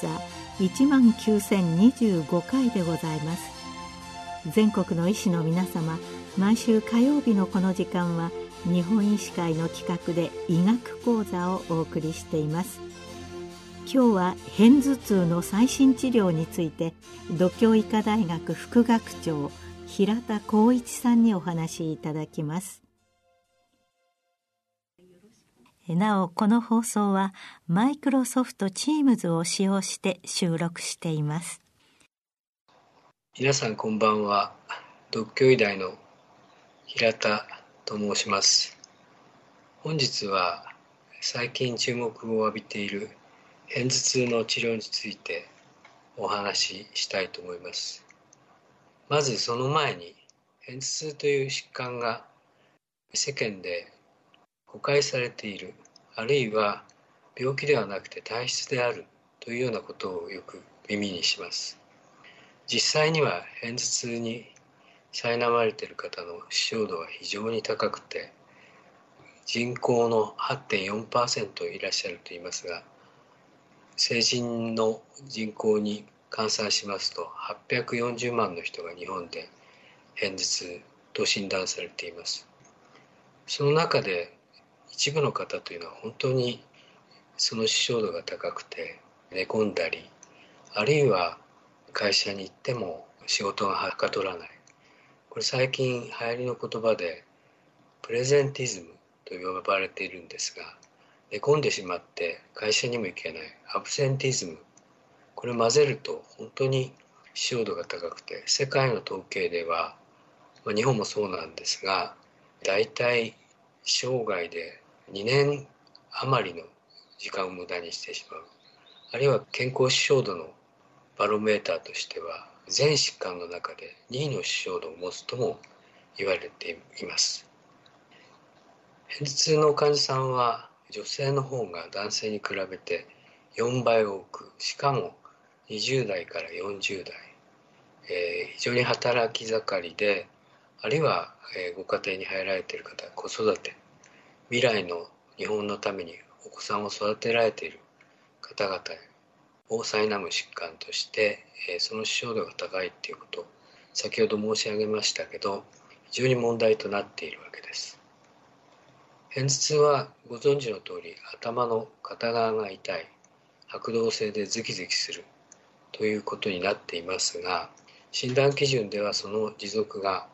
座1万9025回でございます。全国の医師の皆様毎週火曜日のこの時間は日本医師会の企画で医学講座をお送りしています。今日は片頭痛の最新治療について独協医科大学副学長平田光一さんにお話しいただきます。なおこの放送はマイクロソフト Teams を使用して収録しています。皆さんこんばんは。独協医大の平田と申します。本日は最近注目を浴びている片頭痛の治療についてお話ししたいと思います。まずその前に片頭痛という疾患が世間で誤解されている。あるいは病気ではなくて体質である。というようなことをよく耳にします。実際には片頭痛に苛まれている方の死傷度は非常に高くて人口の8.4%いらっしゃると言いますが成人の人口に換算しますと840万の人が日本で片頭痛と診断されています。その中で一部の方というのは本当にその死傷度が高くて寝込んだりあるいは会社に行っても仕事がはかどらない。これ最近流行りの言葉でプレゼンティズムと呼ばれているんですが寝込んでしまって会社にも行けない。アブセンティズム。これ混ぜると本当に死傷度が高くて世界の統計では、日本もそうなんですが大体生涯で2年余りの時間を無駄にしてしまう。あるいは健康支障度のバロメーターとしては全疾患の中で2位の支障度を持つとも言われています。片頭痛の患者さんは女性の方が男性に比べて4倍多くしかも20代から40代、えー、非常に働き盛りであるいは、えー、ご家庭に入られている方子育て未来の日本のためにお子さんを育てられている方々を苛む疾患として、その死傷度が高いっていうこと先ほど申し上げましたけど非常に問題となっているわけです。片頭痛はご存知の通り頭の片側が痛い拍動性でズキズキするということになっていますが診断基準ではその持続が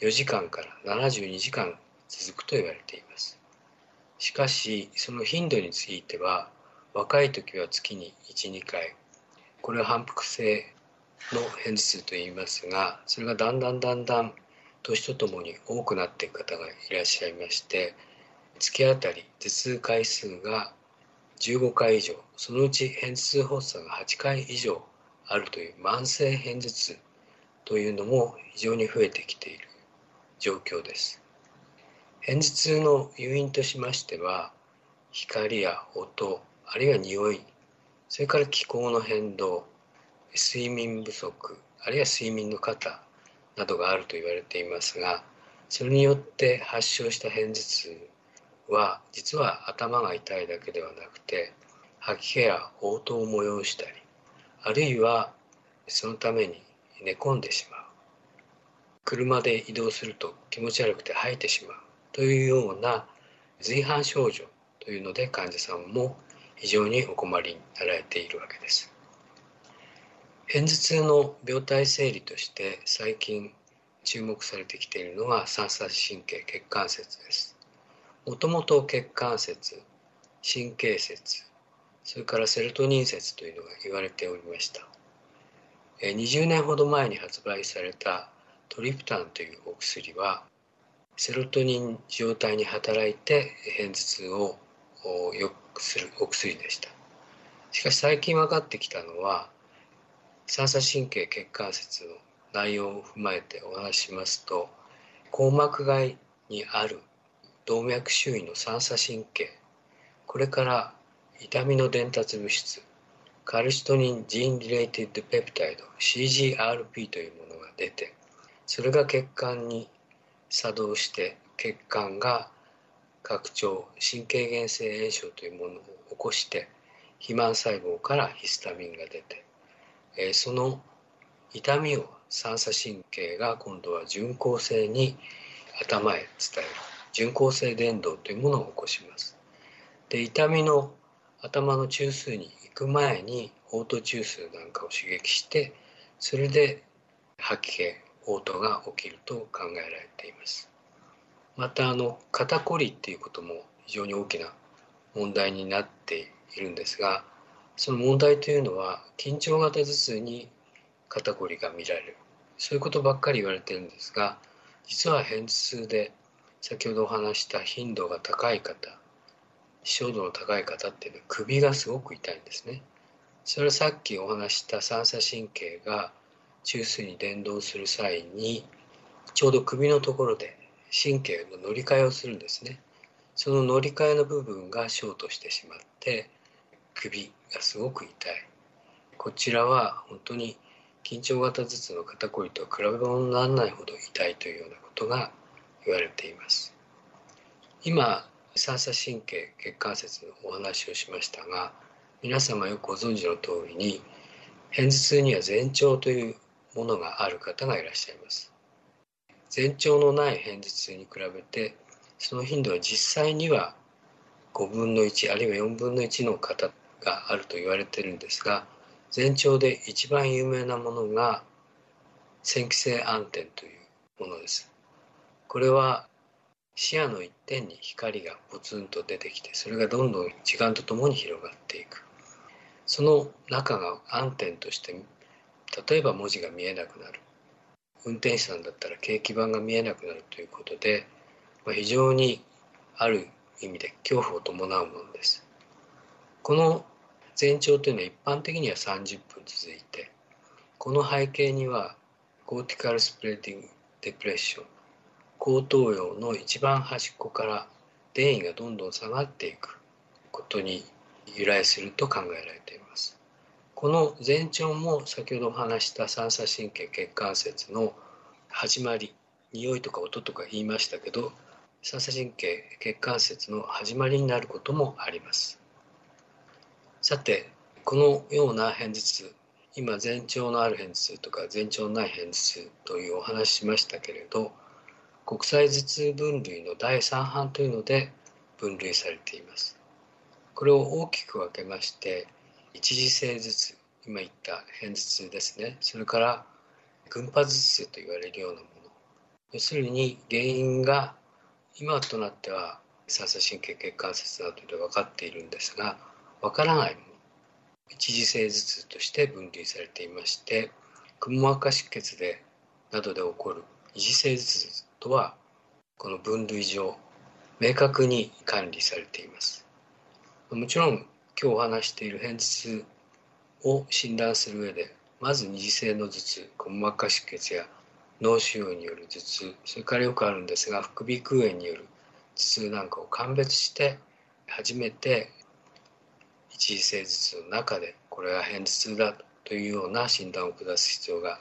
4時間から72時間続くと言われています。しかしその頻度については若い時は月に12回これは反復性の片頭痛と言いますがそれがだんだんだんだん年とともに多くなっていく方がいらっしゃいまして月あたり頭痛回数が15回以上そのうち片頭痛発作が8回以上あるという慢性片頭痛というのも非常に増えてきている状況です。片頭痛の誘因としましては光や音あるいは匂いそれから気候の変動睡眠不足あるいは睡眠の過などがあると言われていますがそれによって発症した片頭痛は実は頭が痛いだけではなくて吐き気や嘔吐を催したりあるいはそのために寝込んでしまう。車で移動すると気持ち悪くて吐いてしまう。というような随伴症状というので患者さんも非常にお困りになられているわけです。片頭痛の病態整理として最近注目されてきているのが三叉神経血管節です。もともと血管節、神経節、それからセロトニン節というのが言われておりました。20年ほど前に発売されたトリプタンというお薬はセロトニン状態に働いて片頭痛を良くするお薬でした。しかし最近分かってきたのは三叉神経血管節の内容を踏まえてお話ししますと硬膜外にある動脈周囲の三叉神経これから痛みの伝達物質カルシトニンジーンリレイテッドペプタイド CGRP というものが出てそれが血管に作動して血管が拡張神経原性炎症というものを起こして肥満細胞からヒスタミンが出て、えその痛みを三叉神経が今度は巡行性に頭へ伝える巡行性伝導というものを起こします。で痛みの頭の中枢に行く前に嘔吐中枢なんかを刺激してそれで吐き気嘔吐が起きると考えられています。またあの肩こりっていうことも非常に大きな問題になっているんですがその問題というのは緊張型頭痛に肩こりが見られる。そういうことばっかり言われてるんですが実は片頭痛で先ほどお話した頻度が高い方照度の高い方っていうのは首がすごく痛いんですね。それはさっきお話した三叉神経が中枢に伝導する際にちょうど首のところで神経の乗り換えをするんですね。その乗り換えの部分がショートしてしまって首がすごく痛い。こちらは本当に緊張型頭痛の肩こりとは比べ物にならないほど痛いというようなことが言われています。今三叉神経血関節のお話をしましたが皆様よくご存知の通りに片頭痛には前兆というものがある方がいらっしゃいます。前兆のない片頭痛に比べてその頻度は実際には5分の1あるいは4分の1の方があると言われてるんですが前兆で一番有名なものが線気性暗転というものです。これは視野の一点に光がポツンと出てきてそれがどんどん時間とともに広がっていく。その中が暗転として例えば文字が見えなくなる。運転手さんだったら掲記板が見えなくなるということで、まあ、非常にある意味で恐怖を伴うものです。この前兆というのは一般的には30分続いてこの背景にはコーティカルスプレーディングデプレッション後頭葉の一番端っこから電位がどんどん下がっていくことに由来すると考えられています。この前兆も先ほどお話した三叉神経血関節の始まり匂いとか音とか言いましたけど三叉神経血関節の始まりになることもありますさてこのような片頭痛今前兆のある片頭痛とか前兆のない片頭痛というお話しましたけれど国際頭痛分類の第3版というので分類されています。これを大きく分けまして一時性頭痛今言った片頭痛ですね。それから群発頭痛と言われるようなもの。要するに原因が今となっては三叉神経血関節などで分かっているんですが分からないもの。一時性頭痛として分類されていましてくも膜下出血でなどで起こる二次性頭痛とはこの分類上明確に管理されています。もちろん今日話している片頭痛を診断する上でまず二次性の頭痛くも膜下出血や脳腫瘍による頭痛それからよくあるんですが副鼻腔炎による頭痛なんかを鑑別して初めて一次性頭痛の中でこれは片頭痛だというような診断を下す必要が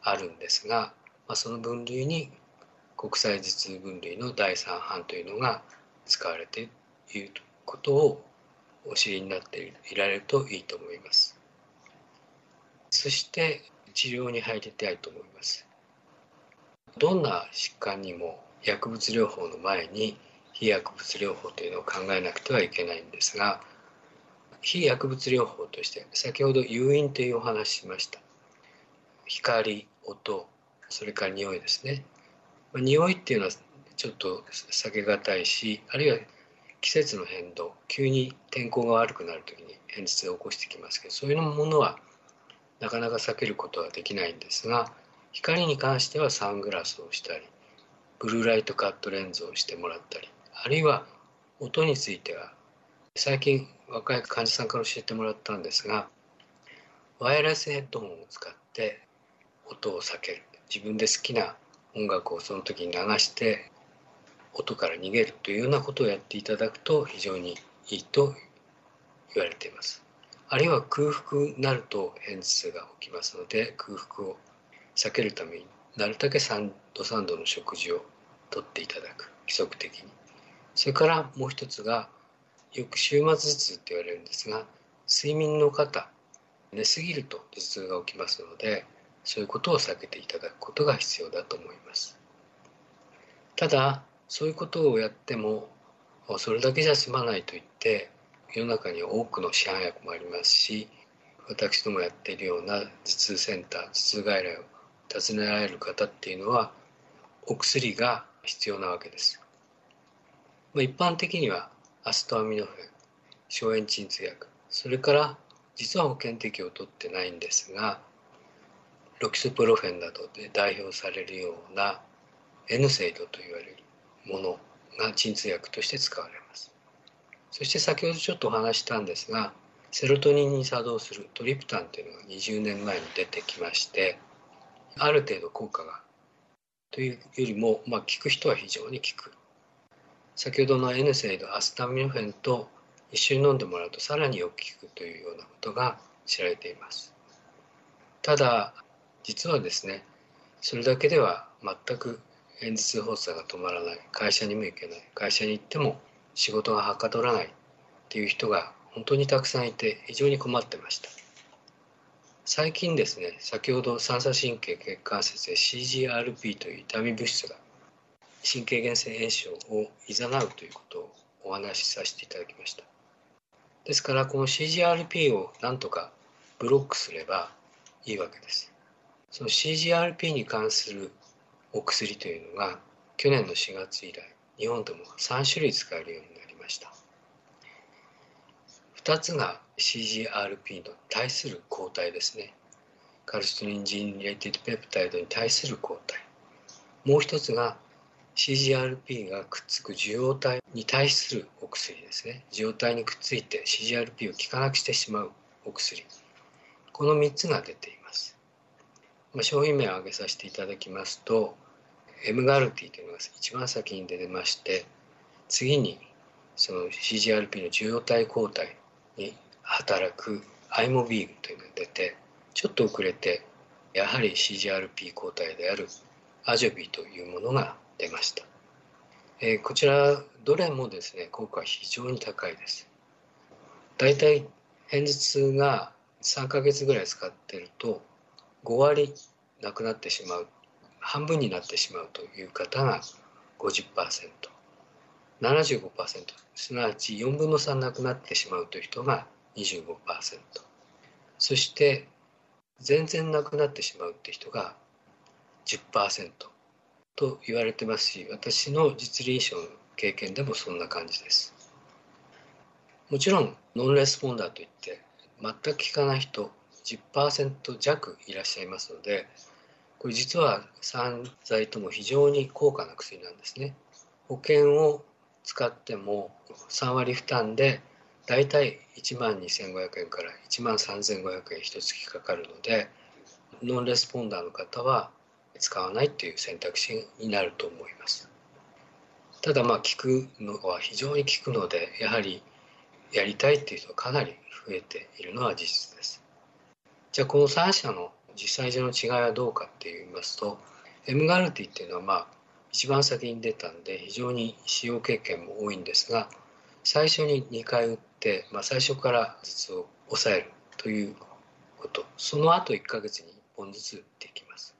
あるんですが、まあ、その分類に国際頭痛分類の第3版というのが使われていることをお知りになっていられるといいと思います。そして治療に入りたいと思います。どんな疾患にも薬物療法の前に非薬物療法というのを考えなくてはいけないんですが非薬物療法として先ほど誘引というお話ししました光音それから匂いですねまあ、匂いっていうのはちょっと避けがたいしあるいは季節の変動急に天候が悪くなる時に片頭痛を起こしてきますけどそういうものはなかなか避けることはできないんですが光に関してはサングラスをしたりブルーライトカットレンズをしてもらったりあるいは音については最近若い患者さんから教えてもらったんですがワイヤレスヘッドホンを使って音を避ける。自分で好きな音楽をその時に流して音から逃げるというようなことをやっていただくと非常にいいと言われています。あるいは空腹になると片頭痛が起きますので空腹を避けるためになるだけ3度3度の食事をとっていただく。規則的に。それからもう一つがよく終末頭痛って言われるんですが睡眠の方。寝すぎると頭痛が起きますのでそういうことを避けていただくことが必要だと思います。ただそういうことをやってもそれだけじゃ済まないと言って世の中には多くの市販薬もありますし私どもやっているような頭痛センター頭痛外来を訪ねられる方っていうのはお薬が必要なわけです。一般的にはアストアミノフェン消炎鎮痛薬それから実は保険適用を取ってないんですがロキソプロフェンなどで代表されるような N セイドと言われるものが鎮痛薬として使われます。そして先ほどちょっとお話したんですがセロトニンに作動するトリプタンというのが20年前に出てきましてある程度効果がというよりも、まあ、効く人は非常に効く。先ほどの N セイドアスタミノフェンと一緒に飲んでもらうとさらによく効くというようなことが知られています。ただ実はですねそれだけでは全く片頭痛発作が止まらない。会社にも行けない。会社に行っても仕事がはかどらないっていう人が本当にたくさんいて非常に困ってました。最近ですね先ほど三叉神経血管節で CGRP という痛み物質が神経原性炎症をいざなうということをお話しさせていただきました。ですからこの CGRP をなんとかブロックすればいいわけです。その CGRP に関するお薬というのが去年の4月以来日本でも3種類使えるようになりました。2つが CGRP の対する抗体ですね。カルシトニンジンレイティドペプタイドに対する抗体。もう一つが CGRP がくっつく受容体に対するお薬ですね。受容体にくっついて CGRP を効かなくしてしまうお薬。この3つが出ています、ま、商品名を挙げさせていただきますと M ガルティというのが一番先に出てまして次にその CGRP の受容体抗体に働くアイモビーグというのが出てちょっと遅れてやはり CGRP 抗体であるアジョビというものが出ました、えー、こちらどれもですね効果は非常に高いです。だいたい片頭痛が3ヶ月ぐらい使ってると5割なくなってしまう半分になってしまうという方が 50%75% すなわち4分の3なくなってしまうという人が25%そして全然なくなってしまうって人が10%と言われてますし私の実臨床の経験でもそんな感じです。もちろんノンレスポンダーといって全く効かない人10%弱いらっしゃいますのでこれ実は散剤とも非常に高価な薬なんですね。保険を使っても3割負担でだいたい1万2500円から1万3500円一月かかるのでノンレスポンダーの方は使わないという選択肢になると思います。ただまあ聞くのは非常に効くのでやはりやりたいっていう人はかなり増えているのは事実です。じゃあこの3社の実際上の違いはどうかって言いますと M ガルティっていうのはまあ一番先に出たんで非常に使用経験も多いんですが最初に2回打って、まあ、最初から頭痛を抑えるということその後1ヶ月に1本ずつ打っていきます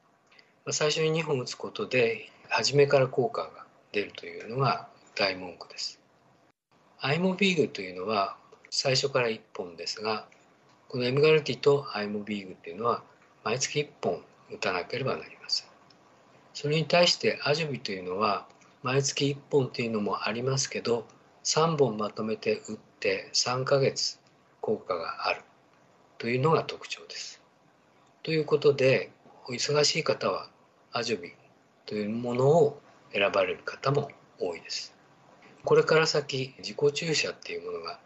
ま最初に2本打つことで初めから効果が出るというのが大文句です。アイモビーグというのは最初から1本ですがこのエムガルティとアイモビーグというのは毎月1本打たなければなりません。それに対してアジョビというのは毎月1本というのもありますけど3本まとめて打って3ヶ月効果があるというのが特徴です。ということでお忙しい方はアジョビというものを選ばれる方も多いです。これから先自己注射っていうものが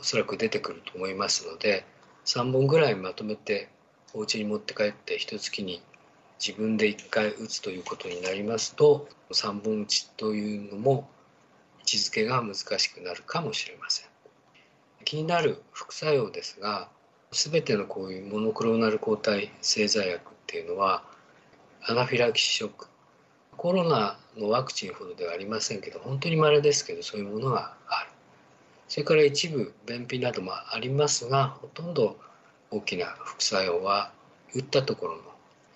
おそらく出てくると思いますので3本ぐらいまとめてお家に持って帰って一月に自分で1回打つということになりますと3本打ちというのも位置づけが難しくなるかもしれません。気になる副作用ですが全てのこういうモノクローナル抗体製剤薬っていうのはアナフィラキシーショックコロナのワクチンほどではありませんけど本当に稀ですけどそういうものがある。それから一部便秘などもありますがほとんど大きな副作用は打ったところの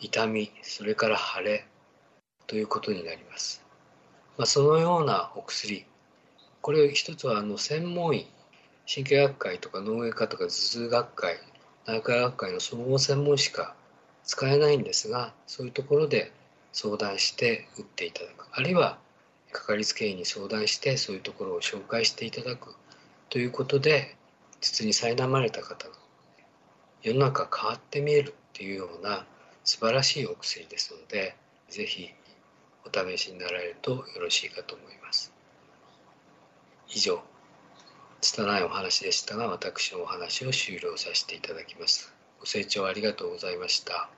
痛みそれから腫れということになります、まあ、そのようなお薬これ一つはあの専門医神経学会とか脳外科とか頭痛学会内科学会の総合専門しか使えないんですがそういうところで相談して打っていただく。あるいはかかりつけ医に相談してそういうところを紹介していただくということで頭痛に苛まれた方の世の中変わって見えるっていうような素晴らしいお薬ですので是非お試しになられるとよろしいかと思います。以上拙いお話でしたが私のお話を終了させていただきます。ご清聴ありがとうございました。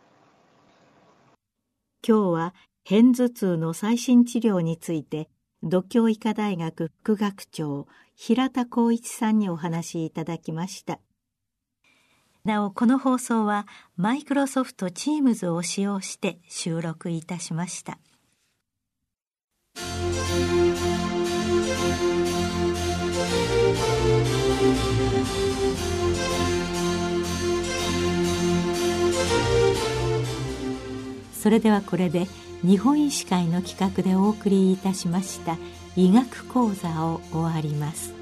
今日は片頭痛の最新治療について独協医科大学副学長平田光一さんにお話しいただきました。なおこの放送はマイクロソフト Teams を使用して収録いたしました。それではこれで日本医師会の企画でお送りいたしました医学講座を終わります「